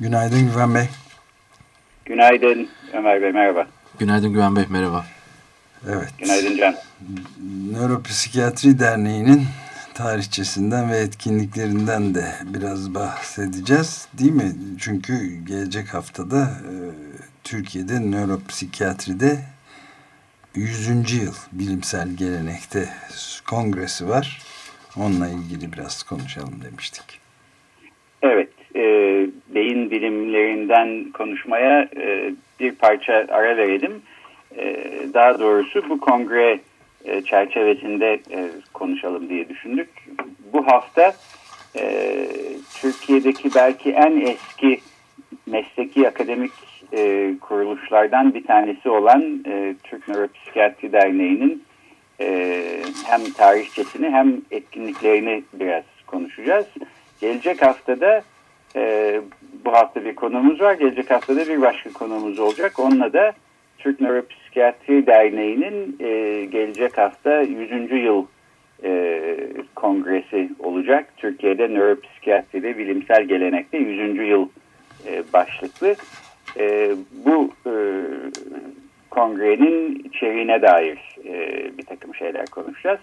Günaydın Güven Bey. Günaydın Ömer Bey, merhaba. Günaydın Güven Bey, merhaba. Evet. Günaydın Can. Nöropsikiyatri Derneği'nin tarihçesinden ve etkinliklerinden de biraz bahsedeceğiz değil mi? Çünkü gelecek haftada e, Türkiye'de nöropsikiyatride 100. yıl bilimsel gelenekte kongresi var. Onunla ilgili biraz konuşalım demiştik. Beyin bilimlerinden konuşmaya e, bir parça ara verelim. E, daha doğrusu bu kongre e, çerçevesinde e, konuşalım diye düşündük. Bu hafta e, Türkiye'deki belki en eski mesleki akademik e, kuruluşlardan bir tanesi olan e, Türk Nöropsikiyatri Derneği'nin e, hem tarihçesini hem etkinliklerini biraz konuşacağız. Gelecek haftada e, bu hafta bir konumuz var. Gelecek haftada bir başka konumuz olacak. Onunla da Türk Nöropsikiyatri Derneği'nin e, gelecek hafta 100. yıl e, kongresi olacak. Türkiye'de nöropsikiyatride bilimsel gelenekte 100. yıl e, başlıklı. E, bu e, kongrenin içeriğine dair e, bir takım şeyler konuşacağız.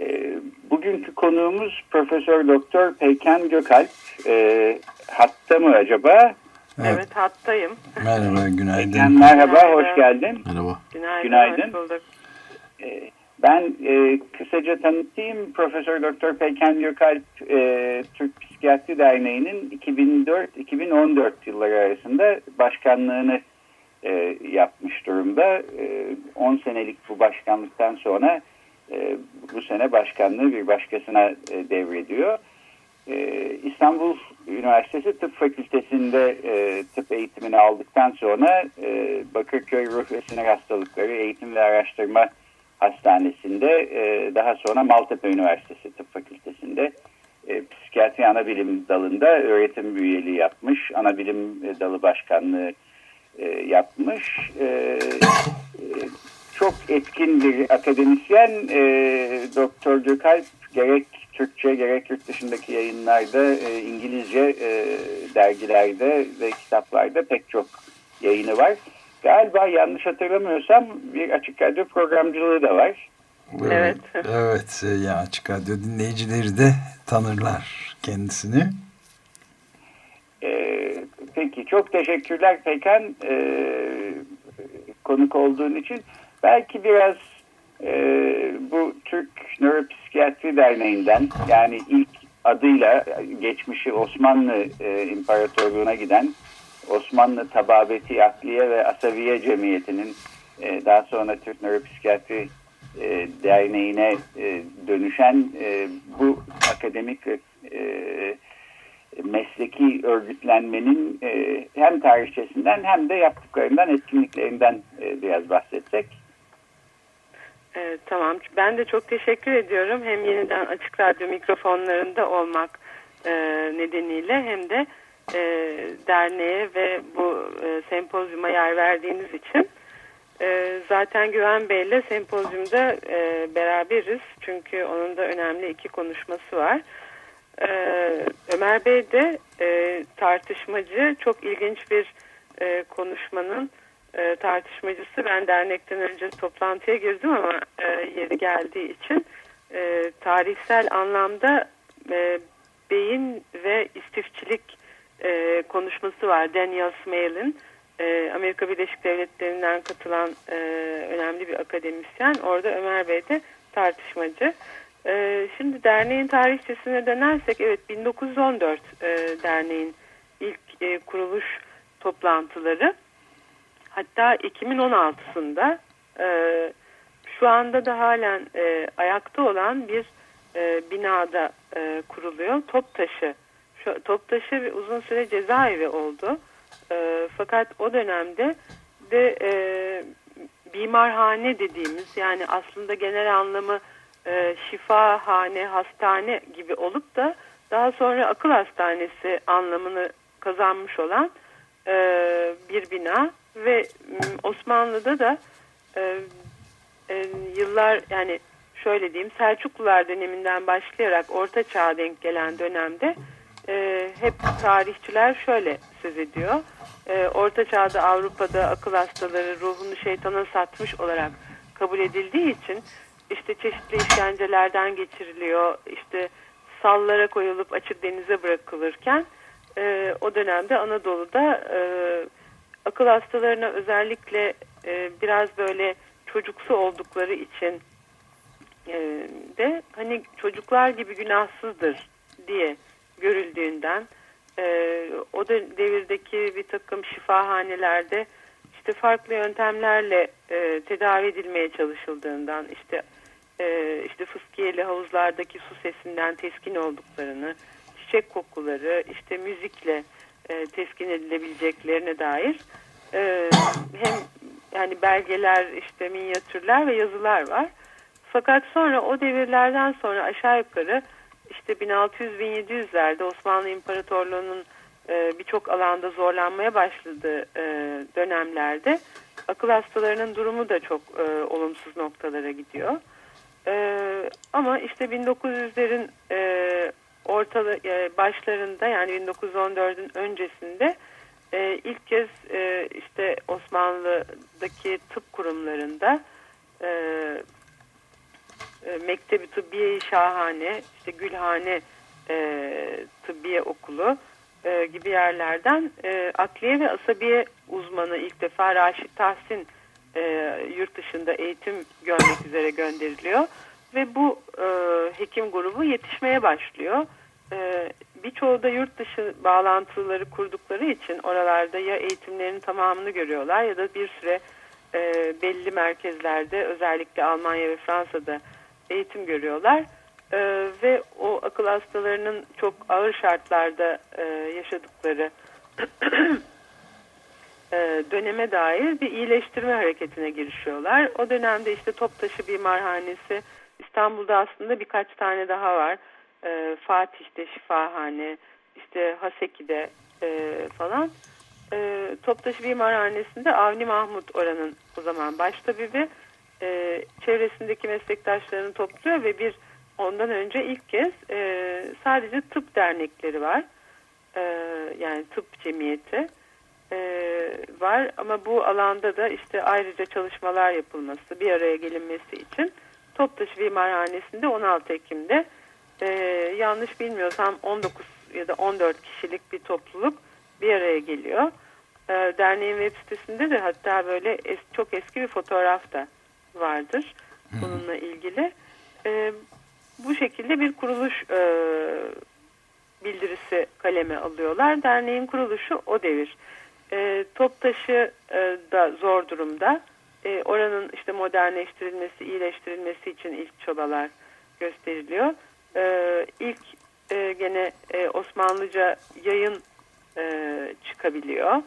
E, bugünkü konuğumuz Profesör Doktor Peyken Gökalp. E, hatta mı acaba? Evet, evet hattayım. Merhaba, günaydın. Peyken, merhaba, günaydın. hoş geldin. Merhaba. Günaydın, günaydın. hoş bulduk. E, ben e, kısaca tanıtayım. Profesör Doktor Peyken Gökalp e, Türk Psikiyatri Derneği'nin 2004-2014 yılları arasında başkanlığını e, yapmış durumda. E, 10 senelik bu başkanlıktan sonra e, bu sene başkanlığı bir başkasına e, devrediyor. E, İstanbul Üniversitesi Tıp Fakültesi'nde tıp eğitimini aldıktan sonra Bakırköy Ruh ve Sinir Hastalıkları Eğitim ve Araştırma Hastanesi'nde daha sonra Maltepe Üniversitesi Tıp Fakültesi'nde e, psikiyatri anabilim dalında öğretim üyeliği yapmış. Anabilim dalı başkanlığı yapmış. Çok etkin bir akademisyen. E, Doktor Gökalp gerek Türkçe gerek yurt dışındaki yayınlarda e, İngilizce e, dergilerde ve kitaplarda pek çok yayını var. Galiba yanlış hatırlamıyorsam bir açık radyo programcılığı da var. Evet. Evet. Ya açık radyo dinleyicileri de tanırlar kendisini. Ee, peki çok teşekkürler Pekan e, konuk olduğun için. Belki biraz e, bu Türk Nöropsikiyatri Derneği'nden yani ilk adıyla geçmişi Osmanlı e, İmparatorluğu'na giden Osmanlı Tababeti Akliye ve Asaviye Cemiyeti'nin e, daha sonra Türk Nöropsikiyatri e, Derneği'ne e, dönüşen e, bu akademik e, mesleki örgütlenmenin e, hem tarihçesinden hem de yaptıklarından, etkinliklerinden e, biraz bahsetsek. Evet, tamam. Ben de çok teşekkür ediyorum. Hem yeniden Açık Radyo mikrofonlarında olmak e, nedeniyle hem de e, derneğe ve bu e, sempozyuma yer verdiğiniz için. E, zaten Güven Bey'le sempozyumda e, beraberiz. Çünkü onun da önemli iki konuşması var. Ee, Ömer Bey de e, tartışmacı çok ilginç bir e, konuşmanın e, tartışmacısı. Ben dernekten önce toplantıya girdim ama e, yeri geldiği için e, tarihsel anlamda e, beyin ve istifçilik e, konuşması var. Daniel Smail'in e, Amerika Birleşik Devletleri'nden katılan e, önemli bir akademisyen. Orada Ömer Bey de tartışmacı. Ee, şimdi derneğin tarihçesine dönersek evet 1914 e, derneğin ilk e, kuruluş toplantıları hatta 2016'sında e, şu anda da halen e, ayakta olan bir e, binada e, kuruluyor. Toptaşı Toptaşı uzun süre cezaevi oldu. E, fakat o dönemde de e, bimarhane dediğimiz yani aslında genel anlamı e, şifahane, hastane gibi olup da daha sonra akıl hastanesi anlamını kazanmış olan e, bir bina ve Osmanlı'da da e, e, yıllar yani şöyle diyeyim Selçuklular döneminden başlayarak Orta Çağ'a denk gelen dönemde e, hep tarihçiler şöyle söz ediyor. E, Orta Çağ'da Avrupa'da akıl hastaları ruhunu şeytana satmış olarak kabul edildiği için işte çeşitli işkencelerden geçiriliyor. İşte sallara koyulup açık denize bırakılırken e, o dönemde Anadolu'da e, akıl hastalarına özellikle e, biraz böyle çocuksu oldukları için e, de hani çocuklar gibi günahsızdır diye görüldüğünden e, o da devirdeki bir takım şifahanelerde işte farklı yöntemlerle e, tedavi edilmeye çalışıldığından işte e, işte fıskiyeli havuzlardaki su sesinden teskin olduklarını çiçek kokuları işte müzikle e, teskin edilebileceklerine dair e, hem yani belgeler işte minyatürler ve yazılar var. Fakat sonra o devirlerden sonra aşağı yukarı işte 1600-1700'lerde Osmanlı İmparatorluğu'nun e, birçok alanda zorlanmaya başladığı e, dönemlerde akıl hastalarının durumu da çok e, olumsuz noktalara gidiyor. E, ama işte 1900'lerin e, ortalı e, başlarında yani 1914'ün öncesinde e, ilk kez e, işte Osmanlı'daki tıp kurumlarında e, e, Mektebi Tıbbiye Şahane, işte Gülhane e, Tıbbiye Okulu e, gibi yerlerden e, akliye ve asabiye uzmanı ilk defa Raşit Tahsin e, yurt dışında eğitim görmek üzere gönderiliyor. Ve bu e, hekim grubu yetişmeye başlıyor. E, birçoğu da yurt dışı bağlantıları kurdukları için oralarda ya eğitimlerinin tamamını görüyorlar ya da bir süre e, belli merkezlerde özellikle Almanya ve Fransa'da eğitim görüyorlar. E, ve o akıl hastalarının çok ağır şartlarda e, yaşadıkları e, döneme dair bir iyileştirme hareketine girişiyorlar. O dönemde işte Toptaşı Bimarhanesi İstanbul'da aslında birkaç tane daha var e, Fatih'te şifahane, işte Haseki'de e, falan. E, Toptaşı Bimarhanesi'nde Avni Mahmut oranın o zaman baştabibi e, çevresindeki meslektaşlarını topluyor ve bir ondan önce ilk kez e, sadece tıp dernekleri var. E, yani tıp cemiyeti e, var ama bu alanda da işte ayrıca çalışmalar yapılması, bir araya gelinmesi için Toptaşı Bimarhanesi'nde 16 Ekim'de e, yanlış bilmiyorsam 19 ya da 14 kişilik bir topluluk bir araya geliyor. E, derneğin web sitesinde de hatta böyle es, çok eski bir fotoğraf da vardır bununla ilgili. E, bu şekilde bir kuruluş e, bildirisi kaleme alıyorlar. Derneğin kuruluşu o devir. E, Toptaşı e, da zor durumda. E, oranın işte modernleştirilmesi, iyileştirilmesi için ilk çabalar gösteriliyor e, ilk e, gene e, Osmanlıca yayın e, çıkabiliyor.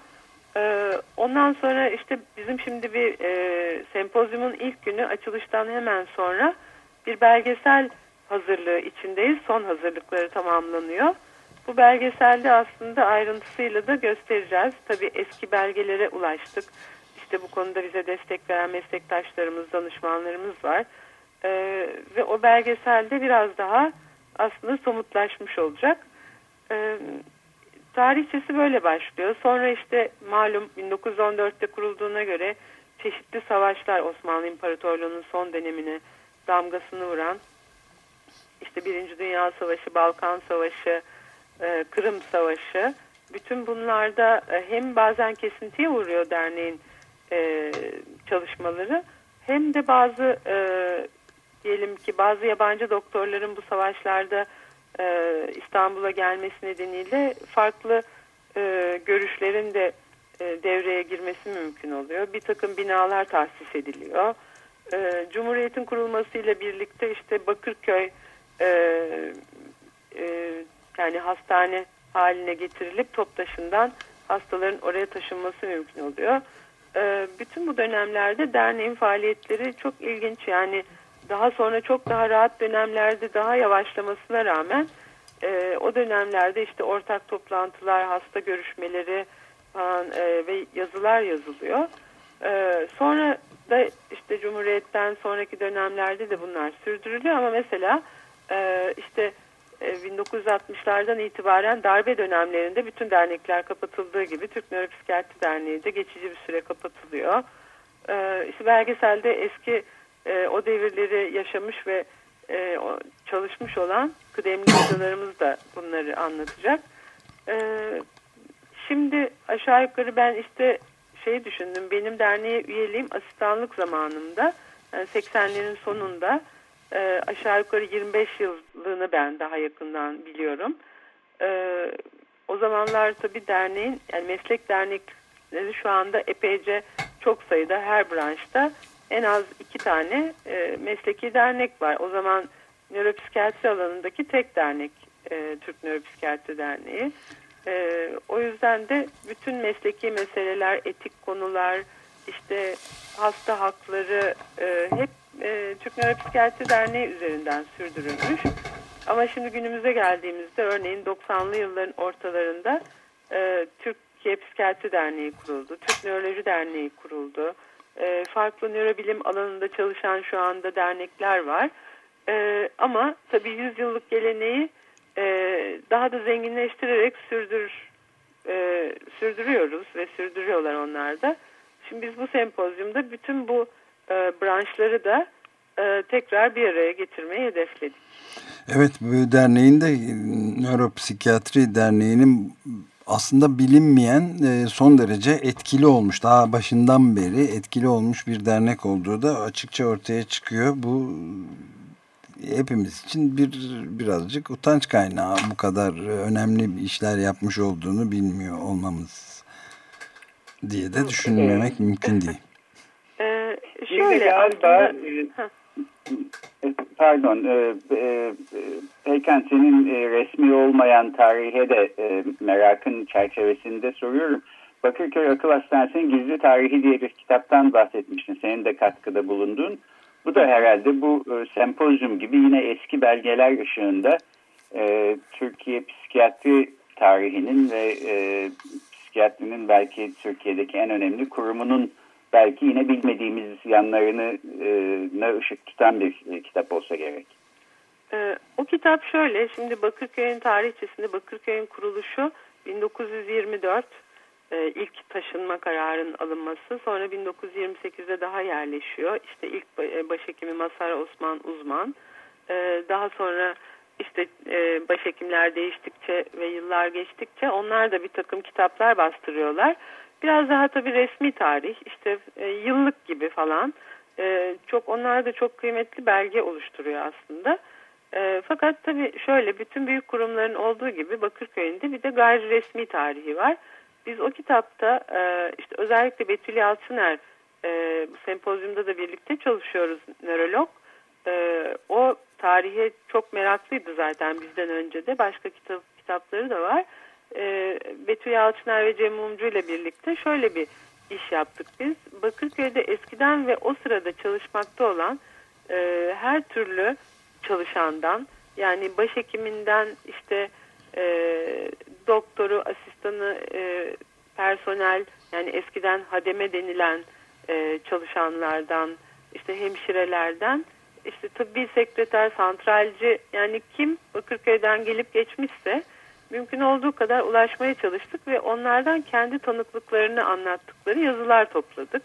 E, ondan sonra işte bizim şimdi bir e, sempozyumun ilk günü açılıştan hemen sonra bir belgesel hazırlığı içindeyiz. Son hazırlıkları tamamlanıyor. Bu belgeselde aslında ayrıntısıyla da göstereceğiz. Tabii eski belgelere ulaştık. İşte bu konuda bize destek veren meslektaşlarımız, danışmanlarımız var. Ee, ve o belgeselde biraz daha aslında somutlaşmış olacak. Ee, tarihçesi böyle başlıyor. Sonra işte malum 1914'te kurulduğuna göre çeşitli savaşlar Osmanlı İmparatorluğu'nun son dönemine damgasını vuran işte Birinci Dünya Savaşı, Balkan Savaşı, e, Kırım Savaşı bütün bunlarda e, hem bazen kesintiye uğruyor derneğin e, çalışmaları hem de bazı e, diyelim ki bazı yabancı doktorların bu savaşlarda e, İstanbul'a gelmesi nedeniyle farklı e, görüşlerin de e, devreye girmesi mümkün oluyor. Bir takım binalar tahsis ediliyor. E, Cumhuriyet'in kurulmasıyla birlikte işte Bakırköy e, e, yani hastane haline getirilip Toptaşı'ndan hastaların oraya taşınması mümkün oluyor. E, bütün bu dönemlerde derneğin faaliyetleri çok ilginç yani daha sonra çok daha rahat dönemlerde daha yavaşlamasına rağmen e, o dönemlerde işte ortak toplantılar, hasta görüşmeleri falan e, ve yazılar yazılıyor. E, sonra da işte Cumhuriyet'ten sonraki dönemlerde de bunlar sürdürülüyor ama mesela e, işte 1960'lardan e, itibaren darbe dönemlerinde bütün dernekler kapatıldığı gibi Türk Nöropsikiyatri Derneği de geçici bir süre kapatılıyor. E, işte belgeselde eski e, o devirleri yaşamış ve e, çalışmış olan kıdemli hocalarımız da bunları anlatacak. E, şimdi aşağı yukarı ben işte şey düşündüm. Benim derneğe üyeliğim asistanlık zamanında yani 80'lerin sonunda e, aşağı yukarı 25 yıllığını ben daha yakından biliyorum. E, o zamanlar tabii derneğin yani meslek dernekleri şu anda epeyce çok sayıda her branşta en az iki tane e, mesleki dernek var. O zaman nöropsikiyatri alanındaki tek dernek e, Türk Nöropsikiyatri Derneği. E, o yüzden de bütün mesleki meseleler, etik konular, işte hasta hakları e, hep e, Türk Nöropsikiyatri Derneği üzerinden sürdürülmüş. Ama şimdi günümüze geldiğimizde örneğin 90'lı yılların ortalarında e, Türkiye Psikiyatri Derneği kuruldu, Türk Nöroloji Derneği kuruldu. E, farklı nörobilim alanında çalışan şu anda dernekler var. E, ama tabii 100 yıllık geleneği e, daha da zenginleştirerek sürdür, sürdürüyoruz ve sürdürüyorlar onlar da. Şimdi biz bu sempozyumda bütün bu branşları da tekrar bir araya getirmeyi hedefledik. Evet bu derneğin de Nöropsikiyatri Derneği'nin aslında bilinmeyen e, son derece etkili olmuş. Daha başından beri etkili olmuş bir dernek olduğu da açıkça ortaya çıkıyor. Bu hepimiz için bir birazcık utanç kaynağı bu kadar önemli işler yapmış olduğunu bilmiyor olmamız diye de düşünmemek mümkün değil. Ee, şöyle galiba aslında... E, pardon e, e, Peykan senin e, resmi olmayan tarihe de e, merakın çerçevesinde soruyorum. Bakırköy Akıl Hastanesi'nin Gizli Tarihi diye bir kitaptan bahsetmiştin. Senin de katkıda bulundun. Bu da herhalde bu e, sempozyum gibi yine eski belgeler ışığında e, Türkiye psikiyatri tarihinin ve e, psikiyatrinin belki Türkiye'deki en önemli kurumunun belki yine bilmediğimiz yanlarını e, ışık tutan bir e, kitap olsa gerek. E, o kitap şöyle, şimdi Bakırköy'ün tarihçesinde Bakırköy'ün kuruluşu 1924 e, ilk taşınma kararının alınması. Sonra 1928'de daha yerleşiyor. İşte ilk e, başhekimi Masar Osman Uzman. E, daha sonra işte e, başhekimler değiştikçe ve yıllar geçtikçe onlar da bir takım kitaplar bastırıyorlar. Biraz daha tabii resmi tarih, işte e, yıllık gibi falan. E, çok onlar da çok kıymetli belge oluşturuyor aslında. E, fakat tabii şöyle bütün büyük kurumların olduğu gibi Bakırköy'ün de bir de gayri resmi tarihi var. Biz o kitapta e, işte özellikle Betül Yalçıner e, bu sempozyumda da birlikte çalışıyoruz nörolog. E, o tarihe çok meraklıydı zaten bizden önce de. Başka kitap kitapları da var. E, Betül Yalçıner ve Cem Mumcu ile birlikte şöyle bir iş yaptık biz. Bakırköy'de eskiden ve o sırada çalışmakta olan e, her türlü çalışandan yani başhekiminden işte e, doktoru, asistanı, e, personel yani eskiden hademe denilen e, çalışanlardan, işte hemşirelerden, işte tıbbi sekreter, santralci yani kim Bakırköy'den gelip geçmişse mümkün olduğu kadar ulaşmaya çalıştık ve onlardan kendi tanıklıklarını anlattıkları yazılar topladık.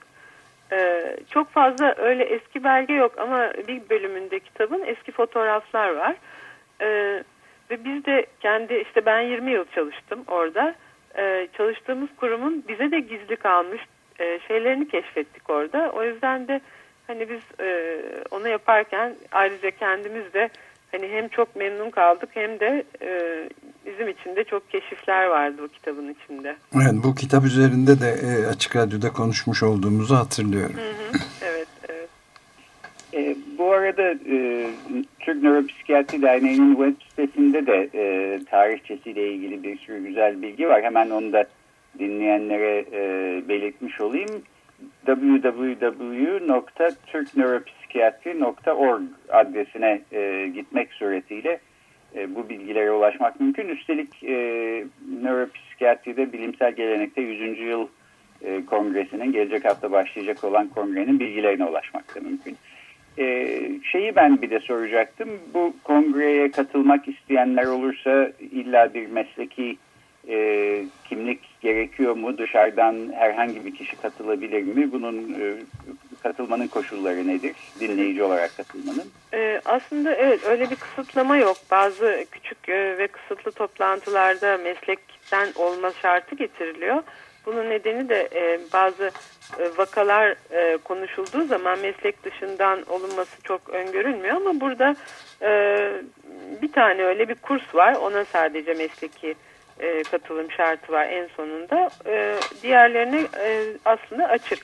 Ee, çok fazla öyle eski belge yok ama bir bölümünde kitabın eski fotoğraflar var. Ee, ve biz de kendi işte ben 20 yıl çalıştım orada. Ee, çalıştığımız kurumun bize de gizli kalmış e, şeylerini keşfettik orada. O yüzden de hani biz e, onu yaparken ayrıca kendimiz de hani hem çok memnun kaldık hem de e, bizim için de çok keşifler vardı bu kitabın içinde. Evet bu kitap üzerinde de e, Açık Radyo'da konuşmuş olduğumuzu hatırlıyorum. Hı hı, evet, evet. E, bu arada e, Türk Nöropsikiyatri Derneği'nin web sitesinde de e, tarihçesiyle ilgili bir sürü güzel bilgi var. Hemen onu da dinleyenlere e, belirtmiş olayım. www.turkneuropsikiyatri.org adresine e, gitmek suretiyle e, bu bilgilere ulaşmak mümkün. Üstelik e, nöropsikiyatride bilimsel gelenekte 100. yıl e, kongresinin gelecek hafta başlayacak olan kongrenin bilgilerine ulaşmak da mümkün. E, şeyi ben bir de soracaktım. Bu kongreye katılmak isteyenler olursa illa bir mesleki e, kimlik gerekiyor mu? Dışarıdan herhangi bir kişi katılabilir mi? Bunun e, katılmanın koşulları nedir? Dinleyici olarak katılmanın. Ee, aslında evet öyle bir kısıtlama yok. Bazı küçük e, ve kısıtlı toplantılarda meslekten olma şartı getiriliyor. Bunun nedeni de e, bazı e, vakalar e, konuşulduğu zaman meslek dışından olunması çok öngörülmüyor ama burada e, bir tane öyle bir kurs var. Ona sadece mesleki e, katılım şartı var en sonunda. E, diğerlerine e, aslında açık.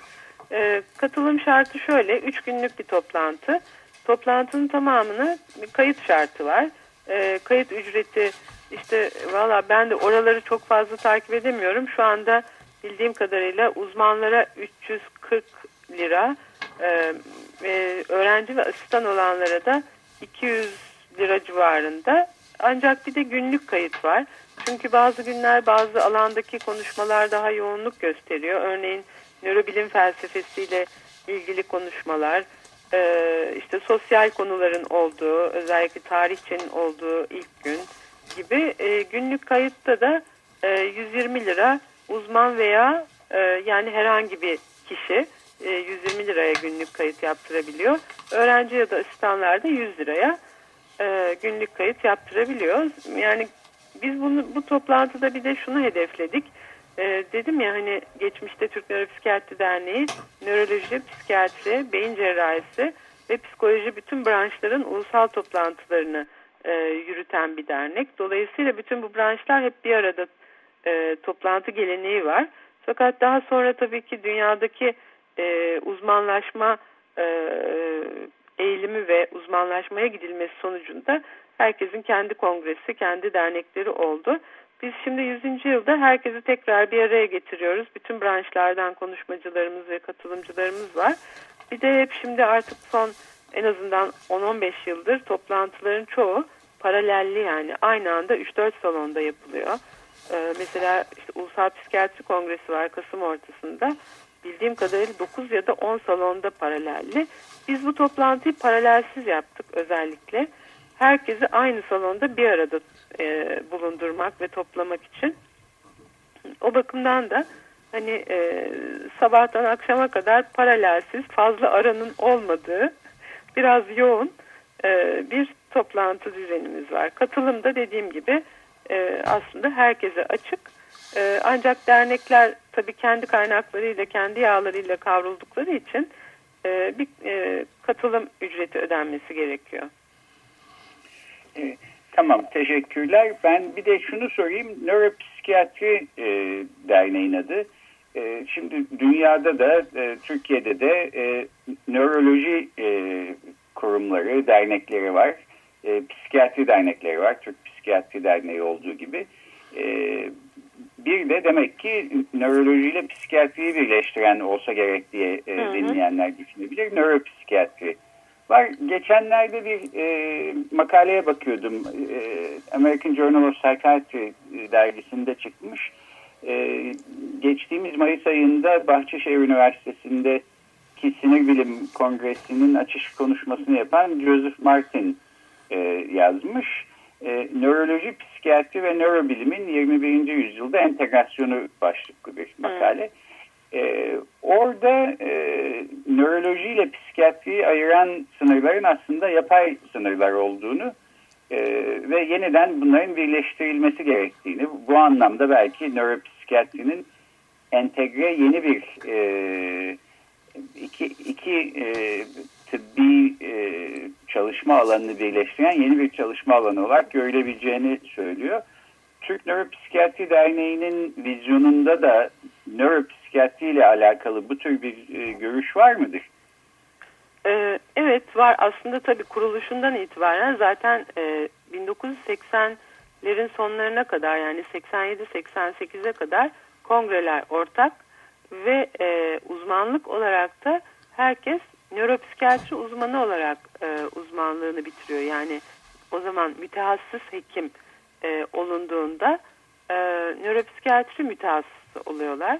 E, katılım şartı şöyle, üç günlük bir toplantı. Toplantının tamamını kayıt şartı var. E, kayıt ücreti işte valla ben de oraları çok fazla takip edemiyorum. Şu anda bildiğim kadarıyla uzmanlara 340 lira, e, e, öğrenci ve asistan olanlara da 200 lira civarında. Ancak bir de günlük kayıt var. Çünkü bazı günler bazı alandaki konuşmalar daha yoğunluk gösteriyor. Örneğin nörobilim felsefesiyle ilgili konuşmalar, e, işte sosyal konuların olduğu, özellikle tarihçenin olduğu ilk gün gibi e, günlük kayıtta da e, 120 lira uzman veya e, yani herhangi bir kişi e, 120 liraya günlük kayıt yaptırabiliyor. Öğrenci ya da asistanlar da 100 liraya e, günlük kayıt yaptırabiliyor. Yani biz bunu bu toplantıda bir de şunu hedefledik. Ee, dedim ya hani geçmişte Türk Nöropsikiyatri Derneği nöroloji, psikiyatri, beyin cerrahisi ve psikoloji bütün branşların ulusal toplantılarını e, yürüten bir dernek. Dolayısıyla bütün bu branşlar hep bir arada e, toplantı geleneği var. Fakat daha sonra tabii ki dünyadaki e, uzmanlaşma e, eğilimi ve uzmanlaşmaya gidilmesi sonucunda herkesin kendi kongresi, kendi dernekleri oldu. Biz şimdi 100. yılda herkesi tekrar bir araya getiriyoruz. Bütün branşlardan konuşmacılarımız ve katılımcılarımız var. Bir de hep şimdi artık son en azından 10-15 yıldır toplantıların çoğu paralelli yani aynı anda 3-4 salonda yapılıyor. Ee, mesela işte Ulusal Psikiyatri Kongresi var Kasım ortasında. Bildiğim kadarıyla 9 ya da 10 salonda paralelli. Biz bu toplantıyı paralelsiz yaptık özellikle herkesi aynı salonda bir arada e, bulundurmak ve toplamak için. O bakımdan da hani e, sabahtan akşama kadar paralelsiz fazla aranın olmadığı biraz yoğun e, bir toplantı düzenimiz var. Katılım da dediğim gibi e, aslında herkese açık. E, ancak dernekler tabii kendi kaynaklarıyla, kendi yağlarıyla kavruldukları için e, bir e, katılım ücreti ödenmesi gerekiyor. E, tamam teşekkürler. Ben bir de şunu sorayım. Nöropsikiyatri e, derneğin adı. E, şimdi dünyada da e, Türkiye'de de e, nöroloji e, kurumları, dernekleri var. E, psikiyatri dernekleri var. Türk Psikiyatri Derneği olduğu gibi. E, bir de demek ki nörolojiyle psikiyatriyi birleştiren olsa gerek diye e, dinleyenler düşünebilir. Nöropsikiyatri var. Geçenlerde bir e, makaleye bakıyordum. E, American Journal of Psychiatry dergisinde çıkmış. E, geçtiğimiz Mayıs ayında Bahçeşehir Üniversitesi'nde ki sinir bilim kongresinin açış konuşmasını yapan Joseph Martin e, yazmış. E, nöroloji, psikiyatri ve nörobilimin 21. yüzyılda entegrasyonu başlıklı bir makale. Hmm. E, orada e, nörolojiyle psikiyatriyi ayıran sınırların aslında yapay sınırlar olduğunu e, ve yeniden bunların birleştirilmesi gerektiğini, bu anlamda belki nöropsikiyatrinin entegre yeni bir e, iki, iki e, tıbbi e, çalışma alanını birleştiren yeni bir çalışma alanı olarak görülebileceğini söylüyor. Türk Nöropsikiyatri Derneği'nin vizyonunda da nöropsikiyatri ile alakalı bu tür bir e, görüş var mıdır? Ee, evet var aslında tabii kuruluşundan itibaren zaten e, 1980'lerin sonlarına kadar yani 87-88'e kadar kongreler ortak ve e, uzmanlık olarak da herkes nöropsikiyatri uzmanı olarak e, uzmanlığını bitiriyor. Yani o zaman mütehassıs hekim e, olunduğunda e, nöropsikiyatri mütehassısı oluyorlar.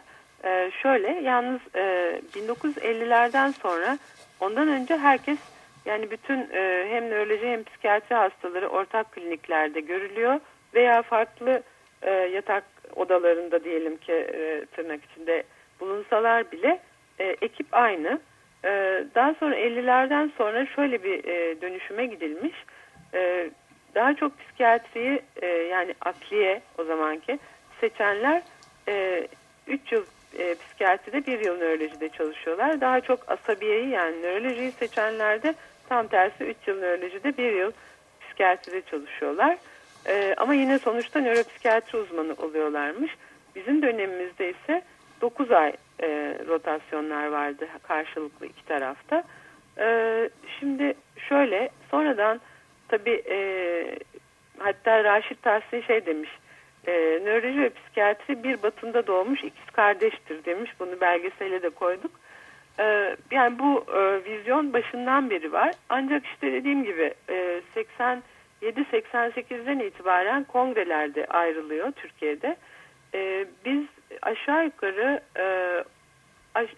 Şöyle yalnız e, 1950'lerden sonra ondan önce herkes yani bütün e, hem nöroloji hem psikiyatri hastaları ortak kliniklerde görülüyor veya farklı e, yatak odalarında diyelim ki e, tırnak içinde bulunsalar bile e, ekip aynı. E, daha sonra 50'lerden sonra şöyle bir e, dönüşüme gidilmiş. E, daha çok psikiyatriyi e, yani akliye o zamanki seçenler 3 e, yıl e, psikiyatride bir yıl nörolojide çalışıyorlar. Daha çok asabiyeyi yani nörolojiyi seçenlerde tam tersi 3 yıl nörolojide bir yıl psikiyatride çalışıyorlar. E, ama yine sonuçta nöropsikiyatri uzmanı oluyorlarmış. Bizim dönemimizde ise 9 ay e, rotasyonlar vardı karşılıklı iki tarafta. E, şimdi şöyle sonradan tabi e, hatta Raşit Tahsin şey demiş e, nöroloji ve psikiyatri bir batında doğmuş ikiz kardeştir demiş bunu belgesele de koyduk. E, yani bu e, vizyon başından beri var ancak işte dediğim gibi e, 87-88'den itibaren kongrelerde ayrılıyor Türkiye'de. E, biz aşağı yukarı e,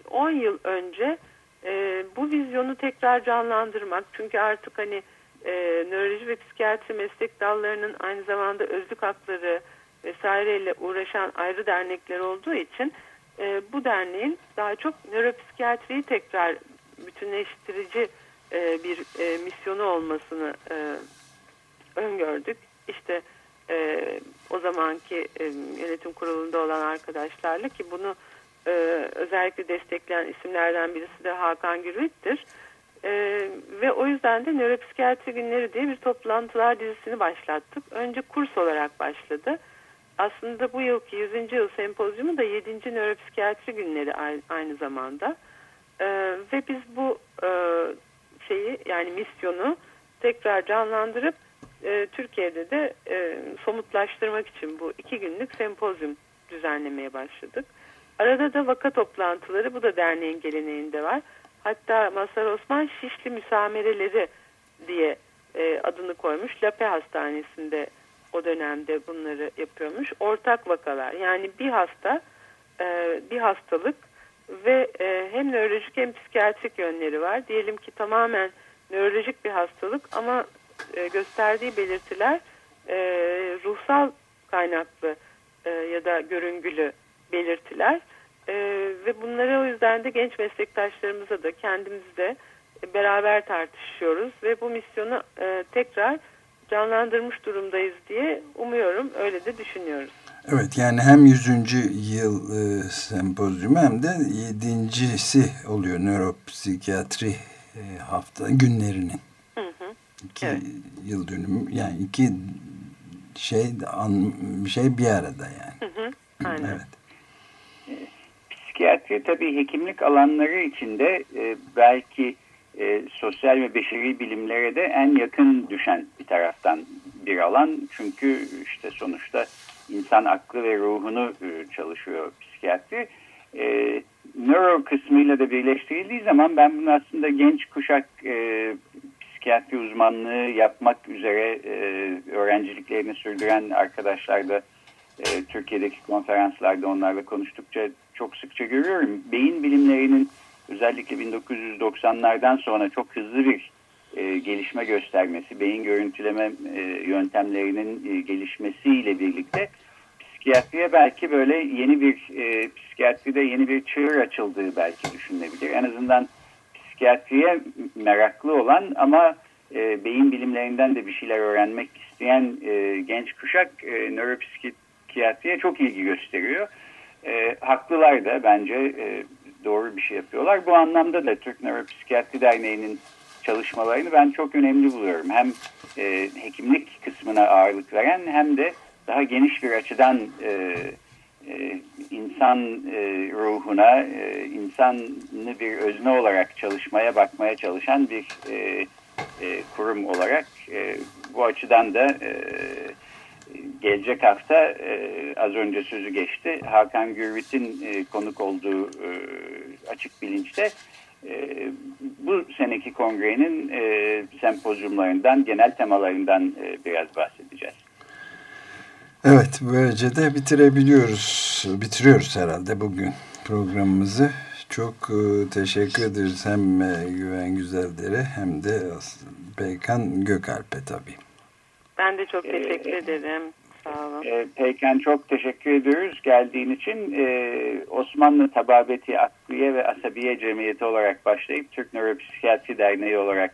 10 yıl önce e, bu vizyonu tekrar canlandırmak çünkü artık hani e, nöroloji ve psikiyatri meslek dallarının aynı zamanda özlük hakları vesaireyle uğraşan ayrı dernekler olduğu için e, bu derneğin daha çok nöropsikiyatriyi tekrar bütünleştirici e, bir e, misyonu olmasını e, öngördük. İşte e, o zamanki e, yönetim kurulunda olan arkadaşlarla ki bunu e, özellikle destekleyen isimlerden birisi de Hakan Gürvit'tir. E, ve o yüzden de nöropsikiyatri günleri diye bir toplantılar dizisini başlattık. Önce kurs olarak başladı. Aslında bu yılki 100. yıl sempozyumu da 7. nöropsikiyatri günleri aynı zamanda. E, ve biz bu e, şeyi yani misyonu tekrar canlandırıp e, Türkiye'de de e, somutlaştırmak için bu iki günlük sempozyum düzenlemeye başladık. Arada da vaka toplantıları bu da derneğin geleneğinde var. Hatta Masar Osman Şişli Müsamereleri diye e, adını koymuş. Lape Hastanesi'nde o dönemde bunları yapıyormuş. Ortak vakalar yani bir hasta e, bir hastalık ve e, hem nörolojik hem psikiyatrik yönleri var. Diyelim ki tamamen nörolojik bir hastalık ama e, gösterdiği belirtiler e, ruhsal kaynaklı e, ya da görüngülü belirtiler e, ve bunları o yüzden de genç meslektaşlarımıza da kendimiz de beraber tartışıyoruz ve bu misyonu e, tekrar canlandırmış durumdayız diye umuyorum öyle de düşünüyoruz. Evet yani hem 100. yıl e, sempozyumu hem de 7.si oluyor nöropsikiyatri e, hafta günlerinin. Hı hı. İki evet. yıl dönümü yani iki şey an, şey bir arada yani. Hı hı. Aynen. Evet. Psikiyatri tabii hekimlik alanları içinde e, belki e, sosyal ve beşeri bilimlere de en yakın düşen taraftan bir alan. Çünkü işte sonuçta insan aklı ve ruhunu e, çalışıyor psikiyatri. E, nöro kısmıyla da birleştirildiği zaman ben bunu aslında genç kuşak e, psikiyatri uzmanlığı yapmak üzere e, öğrenciliklerini sürdüren arkadaşlar da e, Türkiye'deki konferanslarda onlarla konuştukça çok sıkça görüyorum. Beyin bilimlerinin özellikle 1990'lardan sonra çok hızlı bir e, gelişme göstermesi, beyin görüntüleme e, yöntemlerinin e, gelişmesiyle birlikte psikiyatriye belki böyle yeni bir e, psikiyatride yeni bir çığır açıldığı belki düşünülebilir. En azından psikiyatriye meraklı olan ama e, beyin bilimlerinden de bir şeyler öğrenmek isteyen e, genç kuşak e, nöropsikiyatriye çok ilgi gösteriyor. E, haklılar da bence e, doğru bir şey yapıyorlar. Bu anlamda da Türk Nöropsikiyatri Derneği'nin çalışmalarını ben çok önemli buluyorum. Hem e, hekimlik kısmına ağırlık veren hem de daha geniş bir açıdan e, e, insan e, ruhuna, e, insanı bir özne olarak çalışmaya bakmaya çalışan bir e, e, kurum olarak e, bu açıdan da e, gelecek hafta e, az önce sözü geçti. Hakan Gürvit'in e, konuk olduğu e, açık bilinçte e, bu seneki kongrenin e, sempozyumlarından, genel temalarından e, biraz bahsedeceğiz. Evet, böylece de bitirebiliyoruz. Bitiriyoruz herhalde bugün programımızı. Çok e, teşekkür ederiz hem e, Güven Güzeldere hem de Beykan Gökalp'e tabii. Ben de çok teşekkür ee, ederim. Sağ olun. E, Peykan çok teşekkür ediyoruz geldiğin için. E, Osmanlı Tababeti Akliye ve Asabiye Cemiyeti olarak başlayıp Türk Nöropsikiyatri Derneği olarak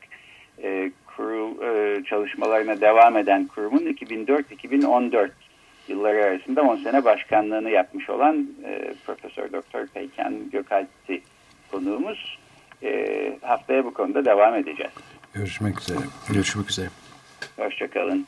e, kurul e, çalışmalarına devam eden kurumun 2004-2014 yılları arasında 10 sene başkanlığını yapmış olan e, Profesör Doktor Peykan Gökalp'ti konuğumuz. E, haftaya bu konuda devam edeceğiz. Görüşmek üzere. Görüşmek üzere. Hoşçakalın.